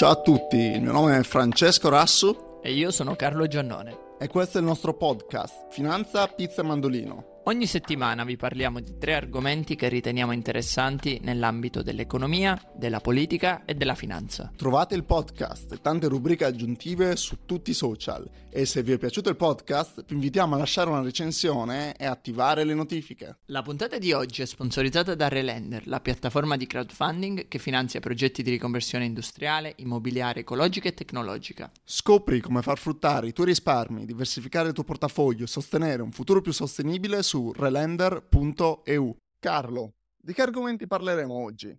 Ciao a tutti, il mio nome è Francesco Rassu e io sono Carlo Giannone. E questo è il nostro podcast, Finanza, Pizza e Mandolino. Ogni settimana vi parliamo di tre argomenti che riteniamo interessanti nell'ambito dell'economia, della politica e della finanza. Trovate il podcast e tante rubriche aggiuntive su tutti i social e se vi è piaciuto il podcast vi invitiamo a lasciare una recensione e attivare le notifiche. La puntata di oggi è sponsorizzata da Relender, la piattaforma di crowdfunding che finanzia progetti di riconversione industriale, immobiliare, ecologica e tecnologica. Scopri come far fruttare i tuoi risparmi, diversificare il tuo portafoglio e sostenere un futuro più sostenibile su relender.eu. Carlo, di che argomenti parleremo oggi?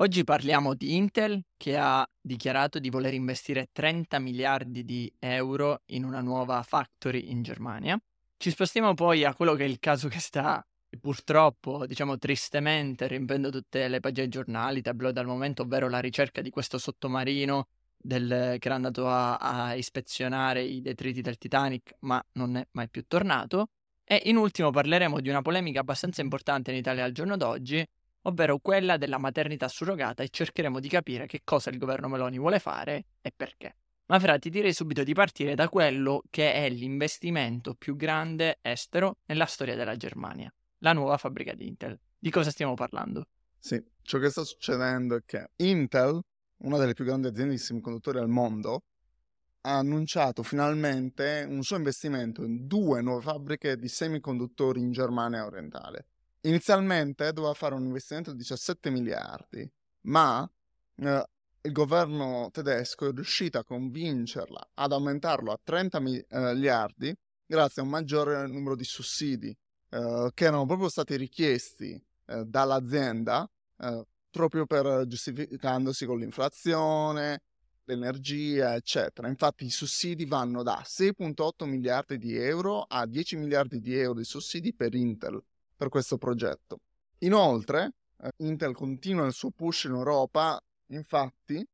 Oggi parliamo di Intel che ha dichiarato di voler investire 30 miliardi di euro in una nuova factory in Germania. Ci spostiamo poi a quello che è il caso che sta purtroppo, diciamo tristemente, riempendo tutte le pagine giornali, tabloid al momento, ovvero la ricerca di questo sottomarino del, che era andato a, a ispezionare i detriti del Titanic, ma non è mai più tornato. E in ultimo parleremo di una polemica abbastanza importante in Italia al giorno d'oggi, ovvero quella della maternità surrogata e cercheremo di capire che cosa il governo Meloni vuole fare e perché. Ma Fra, ti direi subito di partire da quello che è l'investimento più grande estero nella storia della Germania, la nuova fabbrica di Intel. Di cosa stiamo parlando? Sì, ciò che sta succedendo è che Intel, una delle più grandi aziende di semiconduttori al mondo, ha annunciato finalmente un suo investimento in due nuove fabbriche di semiconduttori in Germania orientale. Inizialmente doveva fare un investimento di 17 miliardi, ma eh, il governo tedesco è riuscito a convincerla ad aumentarlo a 30 eh, miliardi grazie a un maggiore numero di sussidi eh, che erano proprio stati richiesti eh, dall'azienda eh, proprio per giustificandosi con l'inflazione, l'energia, eccetera. Infatti i sussidi vanno da 6.8 miliardi di euro a 10 miliardi di euro di sussidi per Intel per questo progetto. Inoltre, eh, Intel continua il suo push in Europa, infatti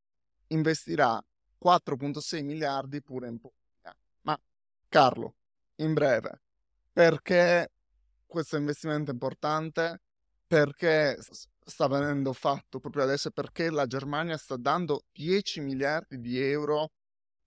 investirà 4.6 miliardi pure in Polonia. Ma Carlo, in breve, perché questo investimento è importante? Perché sta venendo fatto proprio adesso perché la Germania sta dando 10 miliardi di euro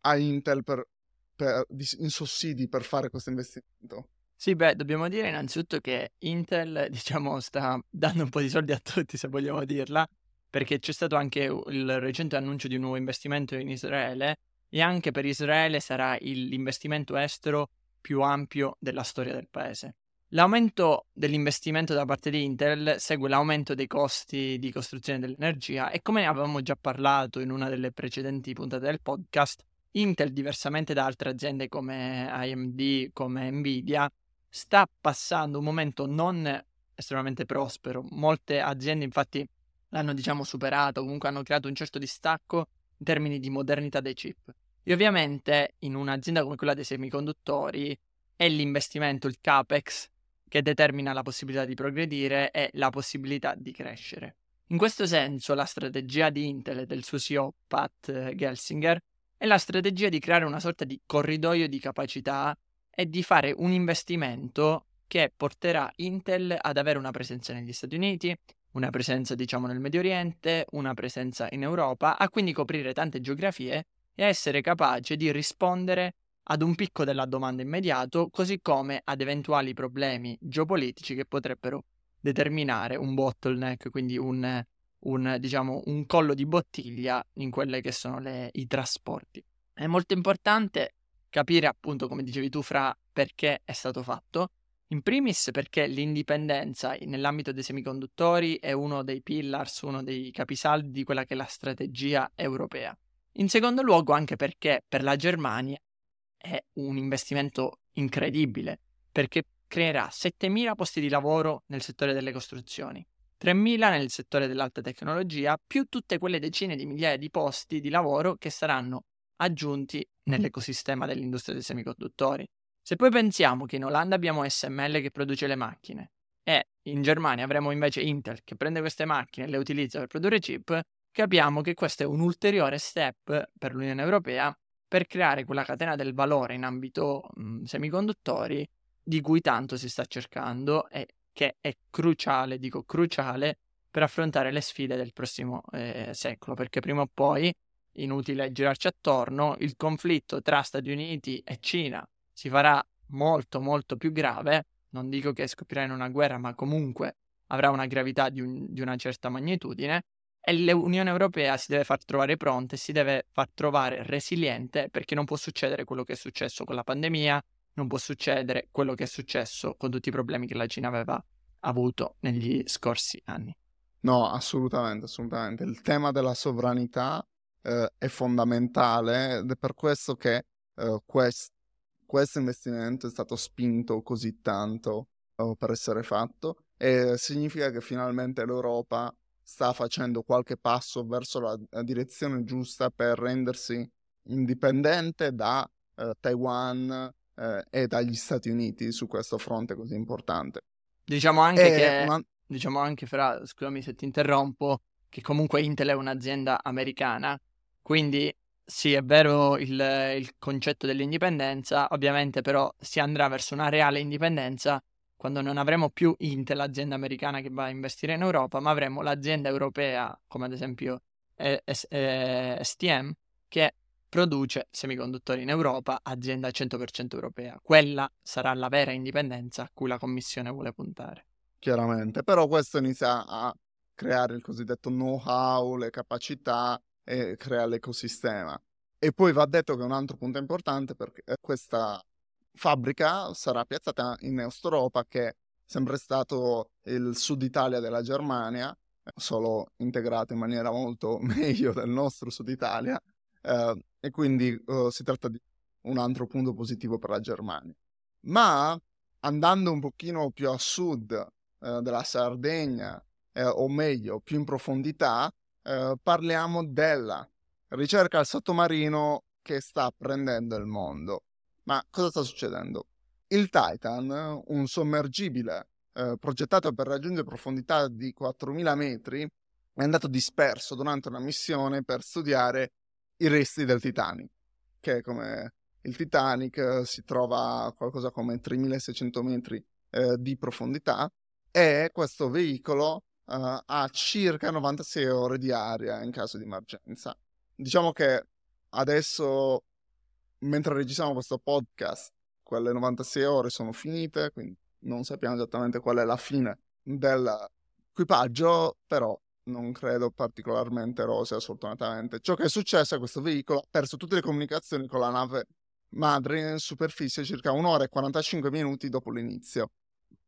a Intel per, per, in sussidi per fare questo investimento. Sì, beh, dobbiamo dire innanzitutto che Intel, diciamo, sta dando un po' di soldi a tutti, se vogliamo dirla, perché c'è stato anche il recente annuncio di un nuovo investimento in Israele e anche per Israele sarà il, l'investimento estero più ampio della storia del paese. L'aumento dell'investimento da parte di Intel segue l'aumento dei costi di costruzione dell'energia e come avevamo già parlato in una delle precedenti puntate del podcast, Intel, diversamente da altre aziende come AMD, come Nvidia, sta passando un momento non estremamente prospero. Molte aziende infatti l'hanno diciamo superato, comunque hanno creato un certo distacco in termini di modernità dei chip. E ovviamente in un'azienda come quella dei semiconduttori è l'investimento, il CAPEX, che determina la possibilità di progredire e la possibilità di crescere. In questo senso, la strategia di Intel e del suo CEO Pat Gelsinger è la strategia di creare una sorta di corridoio di capacità e di fare un investimento che porterà Intel ad avere una presenza negli Stati Uniti, una presenza diciamo nel Medio Oriente, una presenza in Europa, a quindi coprire tante geografie e essere capace di rispondere ad un picco della domanda immediato, così come ad eventuali problemi geopolitici che potrebbero determinare un bottleneck, quindi un, un, diciamo, un collo di bottiglia in quelli che sono le, i trasporti. È molto importante capire appunto, come dicevi tu, fra perché è stato fatto. In primis perché l'indipendenza nell'ambito dei semiconduttori è uno dei pillars, uno dei capisaldi di quella che è la strategia europea. In secondo luogo anche perché per la Germania è un investimento incredibile perché creerà 7.000 posti di lavoro nel settore delle costruzioni, 3.000 nel settore dell'alta tecnologia, più tutte quelle decine di migliaia di posti di lavoro che saranno aggiunti nell'ecosistema dell'industria dei semiconduttori. Se poi pensiamo che in Olanda abbiamo SML che produce le macchine e in Germania avremo invece Intel che prende queste macchine e le utilizza per produrre chip, capiamo che questo è un ulteriore step per l'Unione Europea per creare quella catena del valore in ambito mh, mhmm, semiconduttori di cui tanto si sta cercando e che è cruciale, dico cruciale, per affrontare le sfide del prossimo eh, secolo, perché prima o poi inutile girarci attorno, il conflitto tra Stati Uniti e Cina si farà molto molto più grave, non dico che scoppierà in una guerra, ma comunque avrà una gravità di, un, di una certa magnitudine e l'Unione Europea si deve far trovare pronta e si deve far trovare resiliente perché non può succedere quello che è successo con la pandemia, non può succedere quello che è successo con tutti i problemi che la Cina aveva avuto negli scorsi anni. No, assolutamente, assolutamente. Il tema della sovranità eh, è fondamentale ed è per questo che eh, quest- questo investimento è stato spinto così tanto eh, per essere fatto e significa che finalmente l'Europa sta facendo qualche passo verso la, la direzione giusta per rendersi indipendente da eh, Taiwan eh, e dagli Stati Uniti su questo fronte così importante. Diciamo anche e che, una... diciamo anche fra, scusami se ti interrompo, che comunque Intel è un'azienda americana, quindi sì, è vero il, il concetto dell'indipendenza, ovviamente però si andrà verso una reale indipendenza quando non avremo più Intel, l'azienda americana che va a investire in Europa, ma avremo l'azienda europea, come ad esempio eh, eh, STM, che produce semiconduttori in Europa, azienda 100% europea. Quella sarà la vera indipendenza a cui la Commissione vuole puntare. Chiaramente, però questo inizia a creare il cosiddetto know-how, le capacità e crea l'ecosistema. E poi va detto che un altro punto importante perché questa fabbrica sarà piazzata in Est-Europa che è sempre stato il sud Italia della Germania, solo integrato in maniera molto meglio del nostro sud Italia, eh, e quindi eh, si tratta di un altro punto positivo per la Germania. Ma andando un pochino più a sud eh, della Sardegna, eh, o meglio, più in profondità, eh, parliamo della ricerca al sottomarino che sta prendendo il mondo. Ma cosa sta succedendo? Il Titan, un sommergibile eh, progettato per raggiungere profondità di 4.000 metri, è andato disperso durante una missione per studiare i resti del Titanic, che come il Titanic si trova a qualcosa come 3.600 metri eh, di profondità e questo veicolo uh, ha circa 96 ore di aria in caso di emergenza. Diciamo che adesso mentre registriamo questo podcast, quelle 96 ore sono finite, quindi non sappiamo esattamente qual è la fine dell'equipaggio, però non credo particolarmente rosea, sfortunatamente. Ciò che è successo è che questo veicolo ha perso tutte le comunicazioni con la nave madre in superficie circa un'ora e 45 minuti dopo l'inizio.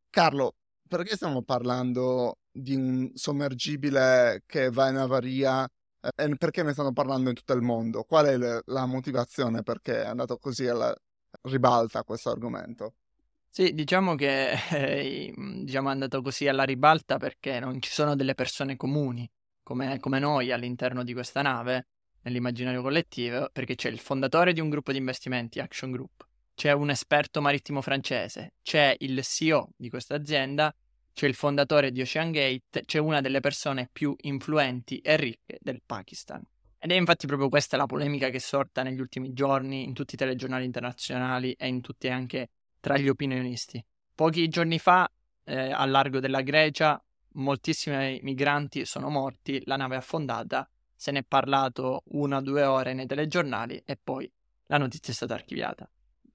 Carlo, perché stiamo parlando di un sommergibile che va in avaria eh, perché ne stanno parlando in tutto il mondo? Qual è la motivazione perché è andato così alla ribalta questo argomento? Sì, diciamo che eh, diciamo è andato così alla ribalta perché non ci sono delle persone comuni come, come noi all'interno di questa nave, nell'immaginario collettivo, perché c'è il fondatore di un gruppo di investimenti, Action Group, c'è un esperto marittimo francese, c'è il CEO di questa azienda c'è il fondatore di Ocean Gate, c'è una delle persone più influenti e ricche del Pakistan. Ed è infatti proprio questa la polemica che è sorta negli ultimi giorni in tutti i telegiornali internazionali e in tutti anche tra gli opinionisti. Pochi giorni fa, eh, al largo della Grecia, moltissimi migranti sono morti, la nave è affondata, se ne è parlato una o due ore nei telegiornali e poi la notizia è stata archiviata.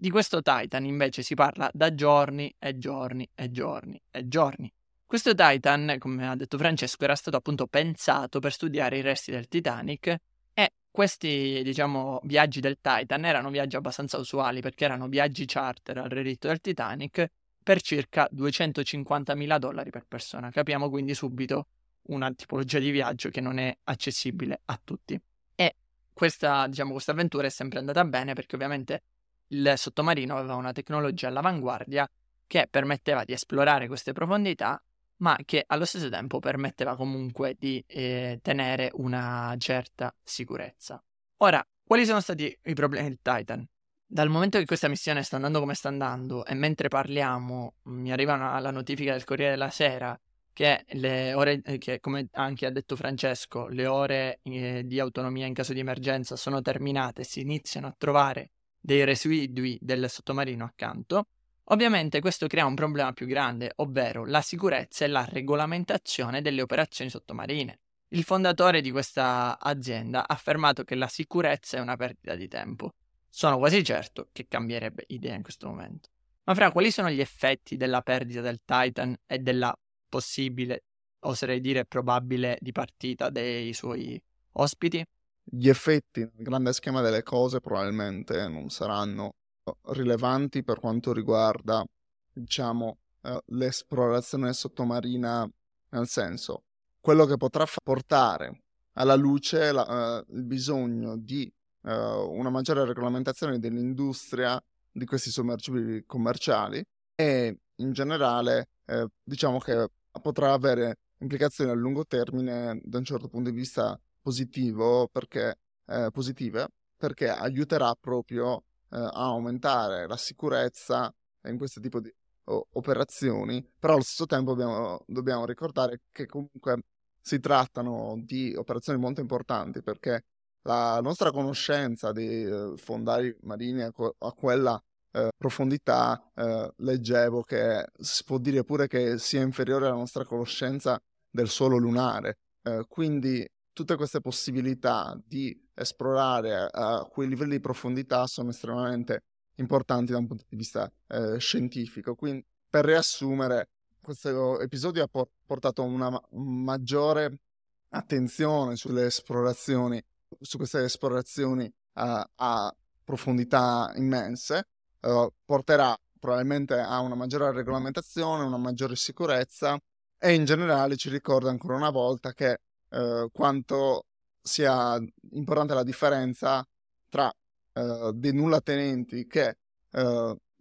Di questo Titan invece si parla da giorni e giorni e giorni e giorni. Questo Titan, come ha detto Francesco, era stato appunto pensato per studiare i resti del Titanic e questi, diciamo, viaggi del Titan erano viaggi abbastanza usuali perché erano viaggi charter al relitto del Titanic per circa 250.000 dollari per persona. Capiamo quindi subito una tipologia di viaggio che non è accessibile a tutti. E questa, diciamo, questa avventura è sempre andata bene perché ovviamente il sottomarino aveva una tecnologia all'avanguardia che permetteva di esplorare queste profondità, ma che allo stesso tempo permetteva comunque di eh, tenere una certa sicurezza. Ora, quali sono stati i problemi del Titan? Dal momento che questa missione sta andando come sta andando e mentre parliamo mi arriva una, la notifica del Corriere della Sera che le ore, eh, che come anche ha detto Francesco, le ore eh, di autonomia in caso di emergenza sono terminate, si iniziano a trovare dei residui del sottomarino accanto, ovviamente questo crea un problema più grande, ovvero la sicurezza e la regolamentazione delle operazioni sottomarine. Il fondatore di questa azienda ha affermato che la sicurezza è una perdita di tempo. Sono quasi certo che cambierebbe idea in questo momento. Ma fra quali sono gli effetti della perdita del Titan e della possibile, oserei dire probabile, di partita dei suoi ospiti? Gli effetti nel grande schema delle cose probabilmente non saranno rilevanti per quanto riguarda, diciamo, eh, l'esplorazione sottomarina, nel senso, quello che potrà portare alla luce la, uh, il bisogno di uh, una maggiore regolamentazione dell'industria di questi sommergibili commerciali e in generale eh, diciamo che potrà avere implicazioni a lungo termine da un certo punto di vista positivo perché, eh, positive perché aiuterà proprio eh, a aumentare la sicurezza in questo tipo di operazioni, però allo stesso tempo dobbiamo, dobbiamo ricordare che comunque si trattano di operazioni molto importanti perché la nostra conoscenza dei eh, fondali marini a, a quella eh, profondità eh, leggevo che si può dire pure che sia inferiore alla nostra conoscenza del suolo lunare. Eh, quindi tutte queste possibilità di esplorare a quei livelli di profondità sono estremamente importanti da un punto di vista eh, scientifico. Quindi, per riassumere, questo episodio ha portato una maggiore attenzione sulle esplorazioni su queste esplorazioni uh, a profondità immense, uh, porterà probabilmente a una maggiore regolamentazione, una maggiore sicurezza e in generale ci ricorda ancora una volta che uh, quanto sia importante la differenza tra dei nulla tenenti che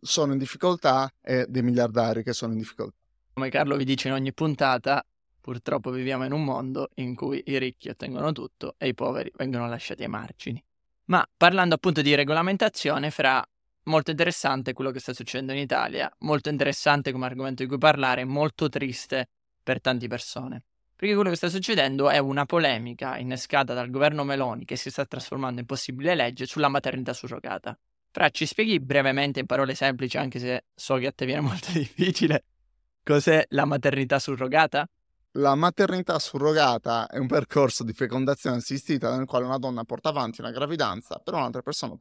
sono in difficoltà e dei miliardari che sono in difficoltà. Come Carlo vi dice in ogni puntata, Purtroppo viviamo in un mondo in cui i ricchi ottengono tutto e i poveri vengono lasciati ai margini. Ma parlando appunto di regolamentazione, fra molto interessante quello che sta succedendo in Italia, molto interessante come argomento di cui parlare, molto triste per tante persone. Perché quello che sta succedendo è una polemica innescata dal governo Meloni che si sta trasformando in possibile legge sulla maternità surrogata. Fra, ci spieghi brevemente in parole semplici, anche se so che a te viene molto difficile, cos'è la maternità surrogata? La maternità surrogata è un percorso di fecondazione assistita nel quale una donna porta avanti una gravidanza per un'altra persona.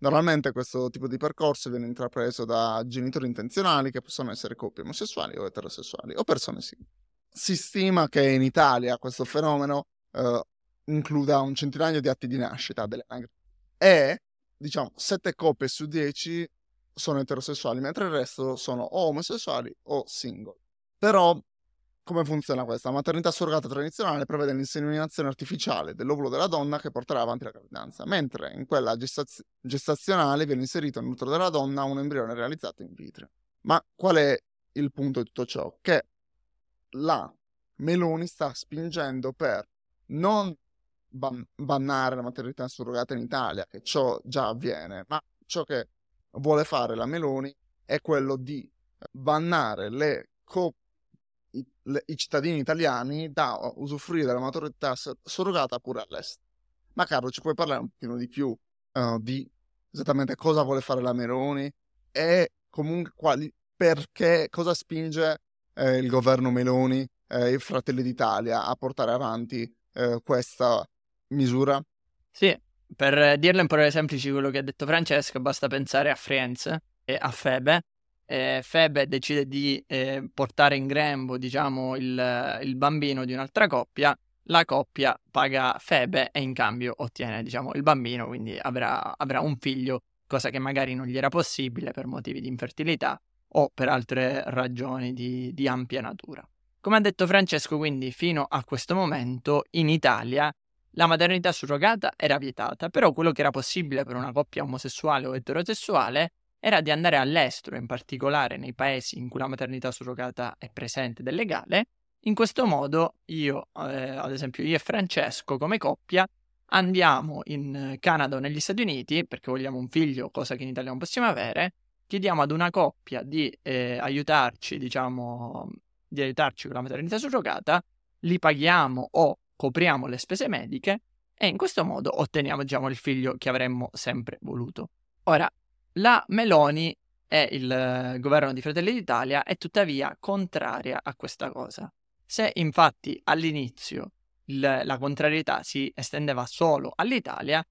Normalmente questo tipo di percorso viene intrapreso da genitori intenzionali che possono essere coppie omosessuali o eterosessuali o persone simili. Si stima che in Italia questo fenomeno eh, includa un centinaio di atti di nascita e diciamo sette coppie su dieci sono eterosessuali mentre il resto sono o omosessuali o single. Però come funziona questa? La maternità surrogata tradizionale prevede l'inseminazione artificiale dell'ovulo della donna che porterà avanti la gravidanza, mentre in quella gestaz- gestazionale viene inserito nell'utero della donna un embrione realizzato in vitro. Ma qual è il punto di tutto ciò? Che la Meloni sta spingendo per non ban- bannare la maternità surrogata in Italia, che ciò già avviene, ma ciò che vuole fare la Meloni è quello di bannare le coppie i, le, i cittadini italiani da usufruire della maturità surrogata pure all'estero. Ma Carlo, ci puoi parlare un pochino di più uh, di esattamente cosa vuole fare la Meloni e comunque quali, perché, cosa spinge eh, il governo Meloni e eh, Fratelli d'Italia a portare avanti eh, questa misura? Sì, per dirlo in parole semplici quello che ha detto Francesco, basta pensare a Firenze e a Febe, eh, Febe decide di eh, portare in grembo, diciamo, il, il, bambino di un'altra coppia, la coppia paga Febe e in cambio ottiene, diciamo, il bambino, quindi avrà, avrà un figlio, cosa che magari non gli era possibile per motivi di infertilità o per altre ragioni di, di ampia natura. Come ha detto Francesco, quindi fino a questo momento in Italia la maternità surrogata era vietata, però quello che era possibile per una coppia omosessuale o eterosessuale era di andare all'estero, in particolare nei paesi in cui la maternità surrogata è presente ed è legale. In questo modo io, eh, ad esempio io e Francesco come coppia, andiamo in Canada o negli Stati Uniti perché vogliamo un figlio, cosa che in Italia non possiamo avere, chiediamo ad una coppia di eh, aiutarci, diciamo, di aiutarci con la maternità surrogata, li paghiamo o copriamo le spese mediche e in questo modo otteniamo, diciamo, il figlio che avremmo sempre voluto. Ora, la Meloni e il eh, governo di Fratelli d'Italia è tuttavia contraria a questa cosa. Se infatti all'inizio la contrarietà si estendeva solo all'Italia,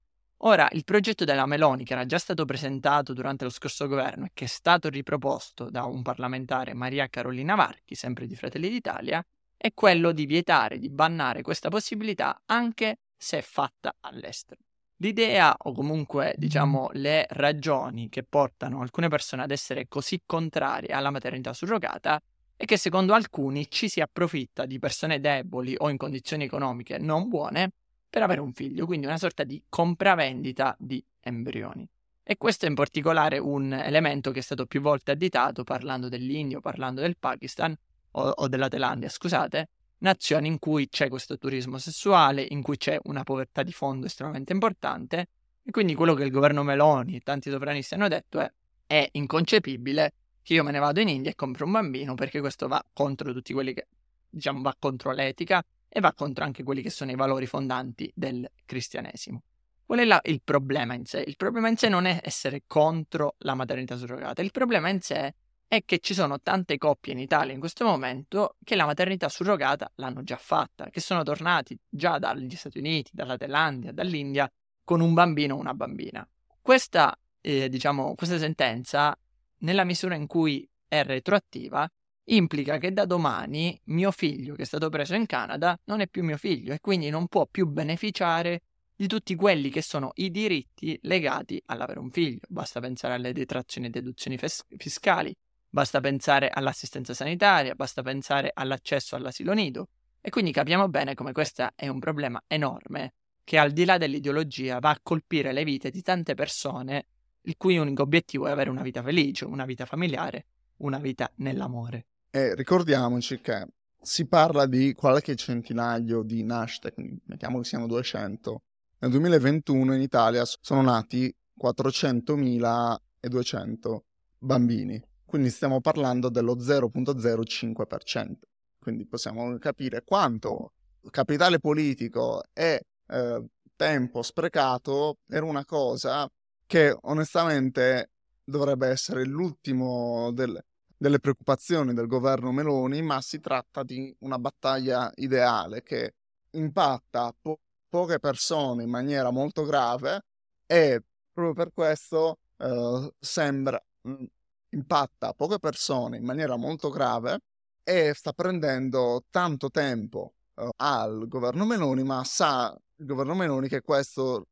ora il progetto della Meloni, che era già stato presentato durante lo scorso governo e che è stato riproposto da un parlamentare, Maria Carolina Varchi, sempre di Fratelli d'Italia, è quello di vietare, di bannare questa possibilità anche se fatta all'estero. L'idea o comunque diciamo le ragioni che portano alcune persone ad essere così contrarie alla maternità surrogata è che secondo alcuni ci si approfitta di persone deboli o in condizioni economiche non buone per avere un figlio, quindi una sorta di compravendita di embrioni. E questo è in particolare un elemento che è stato più volte additato parlando dell'India parlando del Pakistan o, o della Thailandia, scusate, nazioni in cui c'è questo turismo sessuale, in cui c'è una povertà di fondo estremamente importante e quindi quello che il governo Meloni e tanti sovranisti hanno detto è è inconcepibile che io me ne vado in India e compro un bambino perché questo va contro tutti quelli che, diciamo, va contro l'etica e va contro anche quelli che sono i valori fondanti del cristianesimo. Qual è la, il problema in sé? Il problema in sé non è essere contro la maternità surrogata, il problema in sé è che ci sono tante coppie in Italia in questo momento che la maternità surrogata l'hanno già fatta, che sono tornati già dagli Stati Uniti, dalla Thailandia, dall'India con un bambino o una bambina. Questa, eh, diciamo, questa sentenza nella misura in cui è retroattiva, implica che da domani mio figlio che è stato preso in Canada non è più mio figlio e quindi non può più beneficiare di tutti quelli che sono i diritti legati all'avere un figlio. Basta pensare alle detrazioni e deduzioni fes- fiscali, basta pensare all'assistenza sanitaria, basta pensare all'accesso all'asilo nido. E quindi capiamo bene come questo è un problema enorme che al di là dell'ideologia va a colpire le vite di tante persone il cui unico obiettivo è avere una vita felice, una vita familiare, una vita nell'amore. E ricordiamoci che si parla di qualche centinaio di nascite, mettiamo che siano 200. Nel 2021 in Italia sono nati 400.200 bambini, quindi stiamo parlando dello 0.05%. Quindi possiamo capire quanto capitale politico e eh, tempo sprecato per una cosa che onestamente dovrebbe essere l'ultimo del, delle preoccupazioni del governo Meloni, ma si tratta di una battaglia ideale che impatta po- poche persone in maniera molto grave e proprio per questo eh, sembra mm, impatta poche persone in maniera molto grave e sta prendendo tanto tempo eh, al governo Meloni, ma sa il governo Meloni che questo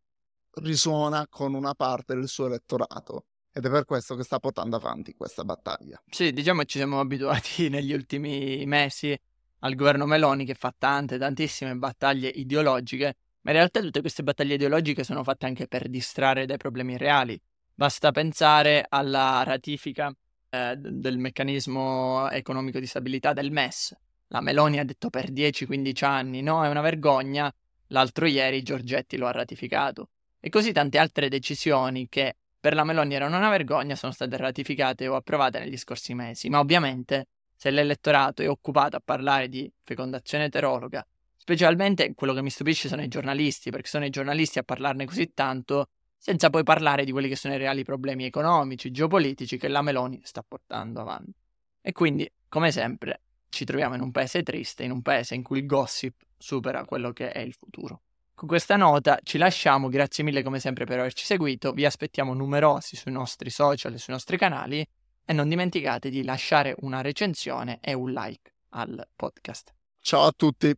risuona con una parte del suo elettorato. Ed è per questo che sta portando avanti questa battaglia. Sì, diciamo che ci siamo abituati negli ultimi mesi al governo Meloni che fa tante, tantissime battaglie ideologiche, ma in realtà tutte queste battaglie ideologiche sono fatte anche per distrarre dai problemi reali. Basta pensare alla ratifica eh, del meccanismo economico di stabilità del MES. La Meloni ha detto per 10-15 anni no, è una vergogna. L'altro ieri Giorgetti lo ha ratificato. E così tante altre decisioni che per la Meloni erano una vergogna sono state ratificate o approvate negli scorsi mesi. Ma ovviamente se l'elettorato è occupato a parlare di fecondazione eterologa, specialmente quello che mi stupisce sono i giornalisti, perché sono i giornalisti a parlarne così tanto senza poi parlare di quelli che sono i reali problemi economici, geopolitici che la Meloni sta portando avanti. E quindi, come sempre, ci troviamo in un paese triste, in un paese in cui il gossip supera quello che è il futuro. Con questa nota ci lasciamo, grazie mille come sempre per averci seguito, vi aspettiamo numerosi sui nostri social e sui nostri canali e non dimenticate di lasciare una recensione e un like al podcast. Ciao a tutti!